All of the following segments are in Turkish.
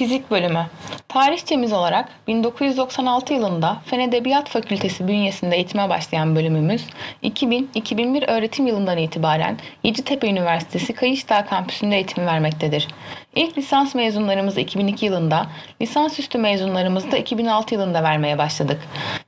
Fizik bölümü. Tarihçemiz olarak 1996 yılında Fen Edebiyat Fakültesi bünyesinde eğitime başlayan bölümümüz 2000-2001 öğretim yılından itibaren Yeditepe Üniversitesi Kayışdağ kampüsünde eğitim vermektedir. İlk lisans mezunlarımızı 2002 yılında, lisansüstü mezunlarımızı da 2006 yılında vermeye başladık.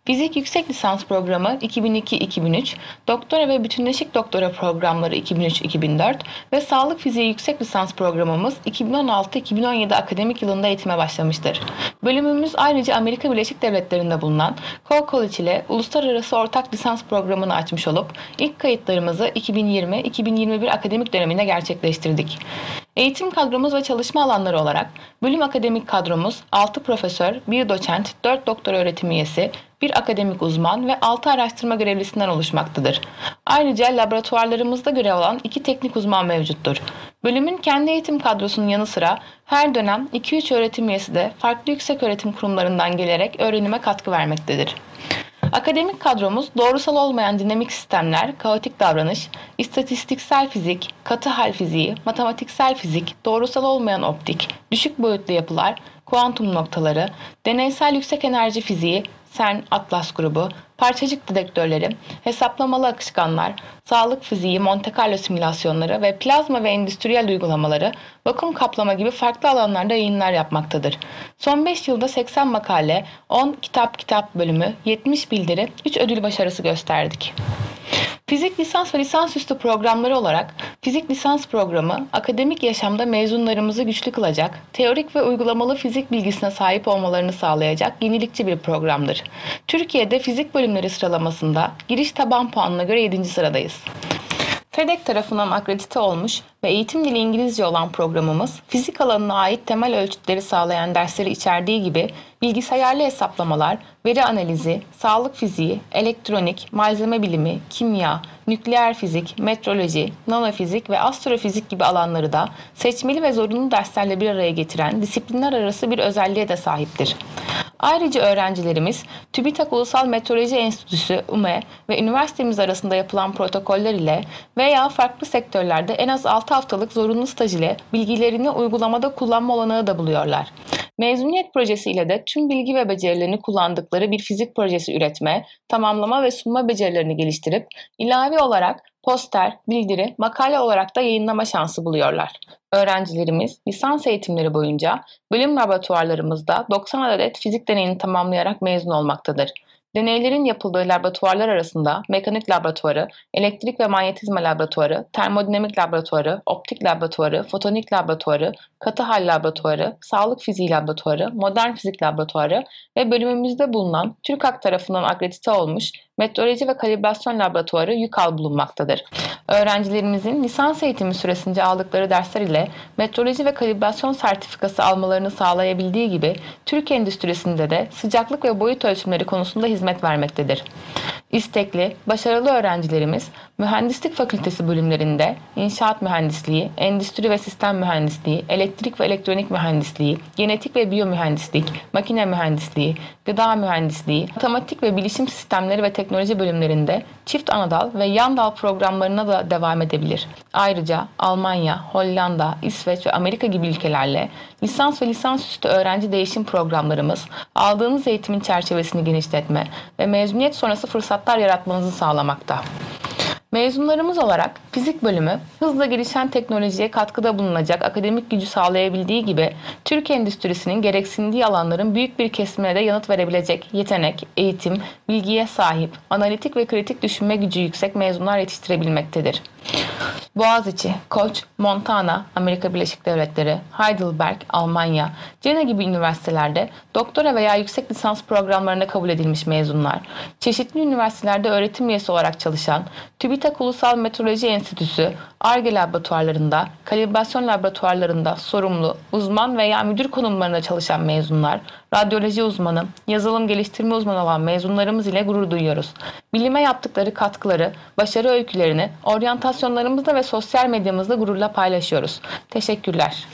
Fizik yüksek lisans programı 2002-2003, doktora ve bütünleşik doktora programları 2003-2004 ve sağlık fiziği yüksek lisans programımız 2016-2017 akademik yılında eğitime başlamıştır. Bölümümüz ayrıca Amerika Birleşik Devletleri'nde bulunan Cole College ile uluslararası ortak lisans programını açmış olup ilk kayıtlarımızı 2020-2021 akademik döneminde gerçekleştirdik. Eğitim kadromuz ve çalışma alanları olarak bölüm akademik kadromuz 6 profesör, 1 doçent, 4 doktor öğretim üyesi, 1 akademik uzman ve 6 araştırma görevlisinden oluşmaktadır. Ayrıca laboratuvarlarımızda görev alan 2 teknik uzman mevcuttur. Bölümün kendi eğitim kadrosunun yanı sıra her dönem 2-3 öğretim üyesi de farklı yüksek öğretim kurumlarından gelerek öğrenime katkı vermektedir. Akademik kadromuz doğrusal olmayan dinamik sistemler, kaotik davranış, istatistiksel fizik, katı hal fiziği, matematiksel fizik, doğrusal olmayan optik, düşük boyutlu yapılar, kuantum noktaları, deneysel yüksek enerji fiziği, CERN Atlas grubu, parçacık dedektörleri, hesaplamalı akışkanlar, sağlık fiziği, Monte Carlo simülasyonları ve plazma ve endüstriyel uygulamaları, vakum kaplama gibi farklı alanlarda yayınlar yapmaktadır. Son 5 yılda 80 makale, 10 kitap kitap bölümü, 70 bildiri, 3 ödül başarısı gösterdik. Fizik lisans ve lisansüstü programları olarak fizik lisans programı akademik yaşamda mezunlarımızı güçlü kılacak, teorik ve uygulamalı fizik bilgisine sahip olmalarını sağlayacak yenilikçi bir programdır. Türkiye'de fizik bölümleri sıralamasında giriş taban puanına göre 7. sıradayız. FEDEK tarafından akredite olmuş ve eğitim dili İngilizce olan programımız fizik alanına ait temel ölçütleri sağlayan dersleri içerdiği gibi bilgisayarlı hesaplamalar, veri analizi, sağlık fiziği, elektronik, malzeme bilimi, kimya, nükleer fizik, metroloji, nanofizik ve astrofizik gibi alanları da seçmeli ve zorunlu derslerle bir araya getiren disiplinler arası bir özelliğe de sahiptir. Ayrıca öğrencilerimiz TÜBİTAK Ulusal Meteoroloji Enstitüsü UME ve üniversitemiz arasında yapılan protokoller ile veya farklı sektörlerde en az 6 haftalık zorunlu staj ile bilgilerini uygulamada kullanma olanağı da buluyorlar. Mezuniyet projesiyle de tüm bilgi ve becerilerini kullandıkları bir fizik projesi üretme, tamamlama ve sunma becerilerini geliştirip ilave olarak poster, bildiri, makale olarak da yayınlama şansı buluyorlar. Öğrencilerimiz lisans eğitimleri boyunca bölüm laboratuvarlarımızda 90 adet fizik deneyini tamamlayarak mezun olmaktadır. Deneylerin yapıldığı laboratuvarlar arasında mekanik laboratuvarı, elektrik ve manyetizma laboratuvarı, termodinamik laboratuvarı, optik laboratuvarı, fotonik laboratuvarı, katı hal laboratuvarı, sağlık fiziği laboratuvarı, modern fizik laboratuvarı ve bölümümüzde bulunan TÜRKAK tarafından akredite olmuş meteoroloji ve kalibrasyon laboratuvarı YÜKAL bulunmaktadır. Öğrencilerimizin lisans eğitimi süresince aldıkları dersler ile meteoroloji ve kalibrasyon sertifikası almalarını sağlayabildiği gibi Türk endüstrisinde de sıcaklık ve boyut ölçümleri konusunda hizmet vermektedir. İstekli, başarılı öğrencilerimiz mühendislik fakültesi bölümlerinde inşaat mühendisliği, endüstri ve sistem mühendisliği, elektrik ve elektronik mühendisliği, genetik ve biyomühendislik, makine mühendisliği, gıda mühendisliği, matematik ve bilişim sistemleri ve teknoloji bölümlerinde çift anadal ve yan dal programlarına da devam edebilir. Ayrıca Almanya, Hollanda, İsveç ve Amerika gibi ülkelerle lisans ve lisansüstü öğrenci değişim programlarımız aldığınız eğitimin çerçevesini genişletme ve mezuniyet sonrası fırsatlar yaratmanızı sağlamakta. Mezunlarımız olarak fizik bölümü hızla gelişen teknolojiye katkıda bulunacak akademik gücü sağlayabildiği gibi Türk endüstrisinin gereksindiği alanların büyük bir kesimine de yanıt verebilecek yetenek, eğitim, bilgiye sahip, analitik ve kritik düşünme gücü yüksek mezunlar yetiştirebilmektedir. Boğaziçi, Koç, Montana, Amerika Birleşik Devletleri, Heidelberg, Almanya, Cena gibi üniversitelerde doktora veya yüksek lisans programlarına kabul edilmiş mezunlar, çeşitli üniversitelerde öğretim üyesi olarak çalışan, TÜBİTAK Ulusal Meteoroloji Enstitüsü, ARGE laboratuvarlarında, kalibrasyon laboratuvarlarında sorumlu, uzman veya müdür konumlarında çalışan mezunlar, radyoloji uzmanı, yazılım geliştirme uzmanı olan mezunlarımız ile gurur duyuyoruz. Bilime yaptıkları katkıları, başarı öykülerini oryantasyonlarımızda ve sosyal medyamızda gururla paylaşıyoruz. Teşekkürler.